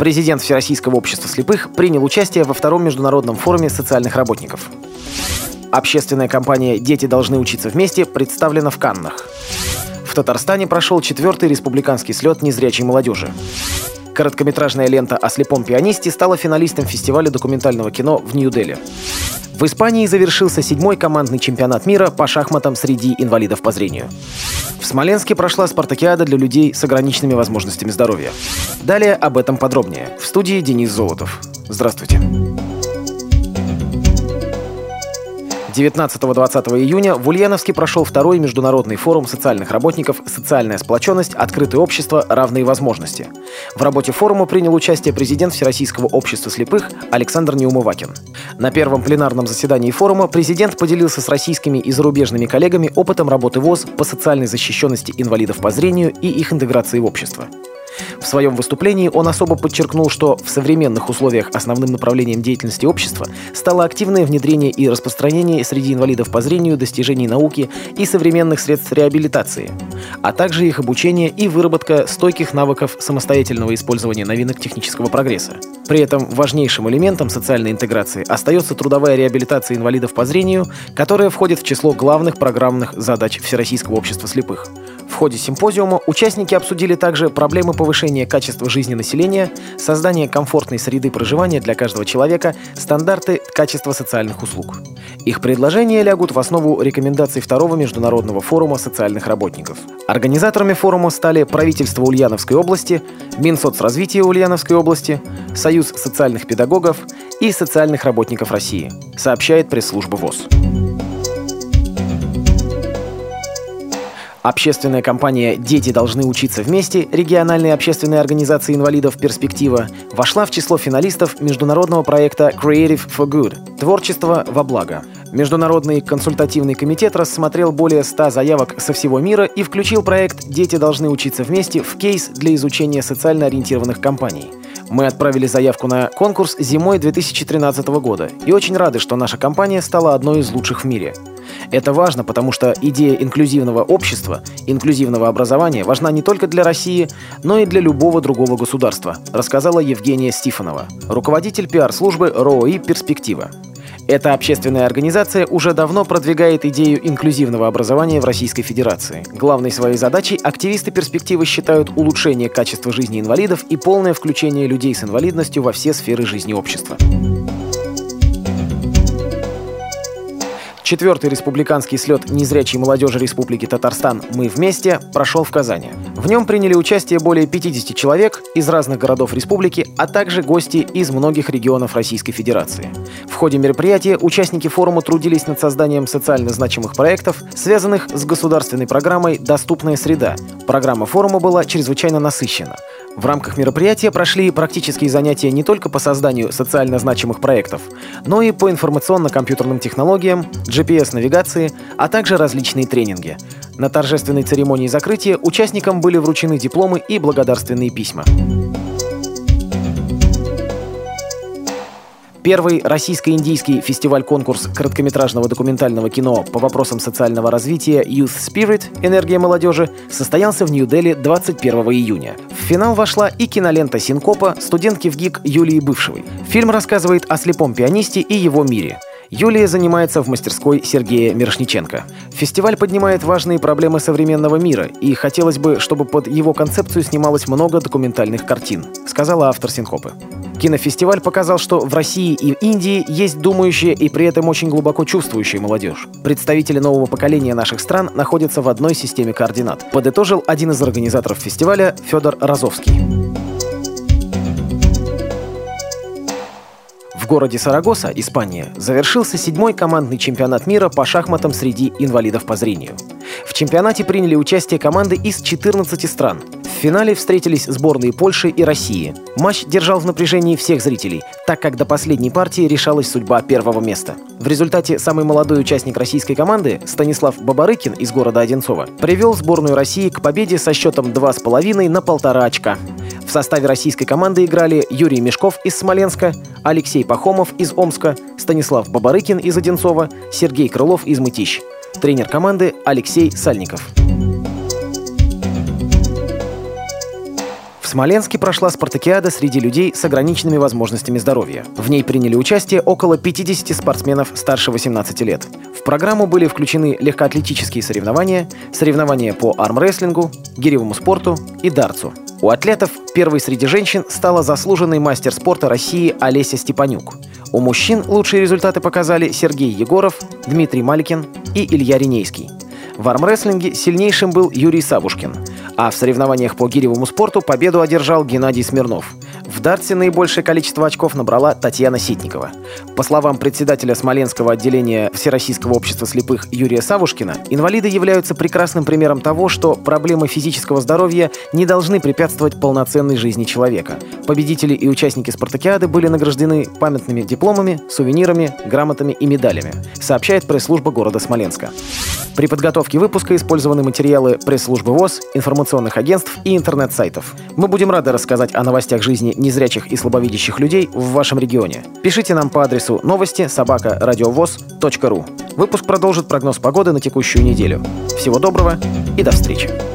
Президент Всероссийского общества слепых принял участие во втором международном форуме социальных работников. Общественная компания «Дети должны учиться вместе» представлена в Каннах. В Татарстане прошел четвертый республиканский слет незрячей молодежи. Короткометражная лента о слепом пианисте стала финалистом фестиваля документального кино в Нью-Дели. В Испании завершился седьмой командный чемпионат мира по шахматам среди инвалидов по зрению. В Смоленске прошла спартакиада для людей с ограниченными возможностями здоровья. Далее об этом подробнее. В студии Денис Золотов. Здравствуйте. 19-20 июня в Ульяновске прошел второй международный форум социальных работников «Социальная сплоченность. Открытое общество. Равные возможности». В работе форума принял участие президент Всероссийского общества слепых Александр Неумывакин. На первом пленарном заседании форума президент поделился с российскими и зарубежными коллегами опытом работы ВОЗ по социальной защищенности инвалидов по зрению и их интеграции в общество. В своем выступлении он особо подчеркнул, что в современных условиях основным направлением деятельности общества стало активное внедрение и распространение среди инвалидов по зрению достижений науки и современных средств реабилитации, а также их обучение и выработка стойких навыков самостоятельного использования новинок технического прогресса. При этом важнейшим элементом социальной интеграции остается трудовая реабилитация инвалидов по зрению, которая входит в число главных программных задач Всероссийского общества слепых. Ходе симпозиума участники обсудили также проблемы повышения качества жизни населения, создание комфортной среды проживания для каждого человека, стандарты качества социальных услуг. Их предложения лягут в основу рекомендаций второго международного форума социальных работников. Организаторами форума стали правительство Ульяновской области, Минсоцразвитие Ульяновской области, Союз социальных педагогов и социальных работников России, сообщает пресс-служба ВОЗ. Общественная компания «Дети должны учиться вместе» региональной общественной организации инвалидов «Перспектива» вошла в число финалистов международного проекта Creative for Good – «Творчество во благо». Международный консультативный комитет рассмотрел более 100 заявок со всего мира и включил проект «Дети должны учиться вместе» в кейс для изучения социально ориентированных компаний. Мы отправили заявку на конкурс зимой 2013 года и очень рады, что наша компания стала одной из лучших в мире – это важно, потому что идея инклюзивного общества, инклюзивного образования важна не только для России, но и для любого другого государства, рассказала Евгения Стифанова, руководитель пиар-службы РОИ «Перспектива». Эта общественная организация уже давно продвигает идею инклюзивного образования в Российской Федерации. Главной своей задачей активисты перспективы считают улучшение качества жизни инвалидов и полное включение людей с инвалидностью во все сферы жизни общества. Четвертый республиканский слет незрячей молодежи Республики Татарстан «Мы вместе» прошел в Казани. В нем приняли участие более 50 человек из разных городов республики, а также гости из многих регионов Российской Федерации. В ходе мероприятия участники форума трудились над созданием социально значимых проектов, связанных с государственной программой «Доступная среда». Программа форума была чрезвычайно насыщена. В рамках мероприятия прошли практические занятия не только по созданию социально значимых проектов, но и по информационно-компьютерным технологиям, GPS-навигации, а также различные тренинги. На торжественной церемонии закрытия участникам были вручены дипломы и благодарственные письма. Первый российско-индийский фестиваль-конкурс короткометражного документального кино по вопросам социального развития Youth Spirit «Энергия молодежи» состоялся в Нью-Дели 21 июня. В финал вошла и кинолента «Синкопа» студентки в ГИК Юлии Бывшевой. Фильм рассказывает о слепом пианисте и его мире – Юлия занимается в мастерской Сергея Мирошниченко. Фестиваль поднимает важные проблемы современного мира, и хотелось бы, чтобы под его концепцию снималось много документальных картин, сказала автор Синхопы. Кинофестиваль показал, что в России и Индии есть думающая и при этом очень глубоко чувствующая молодежь. Представители нового поколения наших стран находятся в одной системе координат, подытожил один из организаторов фестиваля Федор Розовский. городе Сарагоса, Испания, завершился седьмой командный чемпионат мира по шахматам среди инвалидов по зрению. В чемпионате приняли участие команды из 14 стран. Финале встретились сборные Польши и России. Матч держал в напряжении всех зрителей, так как до последней партии решалась судьба первого места. В результате самый молодой участник российской команды, Станислав Бабарыкин из города Одинцова, привел сборную России к победе со счетом 2,5 на полтора очка. В составе российской команды играли Юрий Мешков из Смоленска, Алексей Пахомов из Омска, Станислав Бабарыкин из Одинцова, Сергей Крылов из Мытищ. Тренер команды Алексей Сальников. Смоленске прошла спартакиада среди людей с ограниченными возможностями здоровья. В ней приняли участие около 50 спортсменов старше 18 лет. В программу были включены легкоатлетические соревнования, соревнования по армрестлингу, гиревому спорту и дартсу. У атлетов первой среди женщин стала заслуженный мастер спорта России Олеся Степанюк. У мужчин лучшие результаты показали Сергей Егоров, Дмитрий Маликин и Илья Ринейский. В армрестлинге сильнейшим был Юрий Сабушкин, а в соревнованиях по гиревому спорту победу одержал Геннадий Смирнов. В дартсе наибольшее количество очков набрала Татьяна Ситникова. По словам председателя Смоленского отделения Всероссийского общества слепых Юрия Савушкина, инвалиды являются прекрасным примером того, что проблемы физического здоровья не должны препятствовать полноценной жизни человека. Победители и участники спартакиады были награждены памятными дипломами, сувенирами, грамотами и медалями, сообщает пресс-служба города Смоленска. При подготовке выпуска использованы материалы пресс-службы ВОЗ, информационных агентств и интернет-сайтов. Мы будем рады рассказать о новостях жизни незрячих и слабовидящих людей в вашем регионе. Пишите нам по адресу новости собака ру. Выпуск продолжит прогноз погоды на текущую неделю. Всего доброго и до встречи.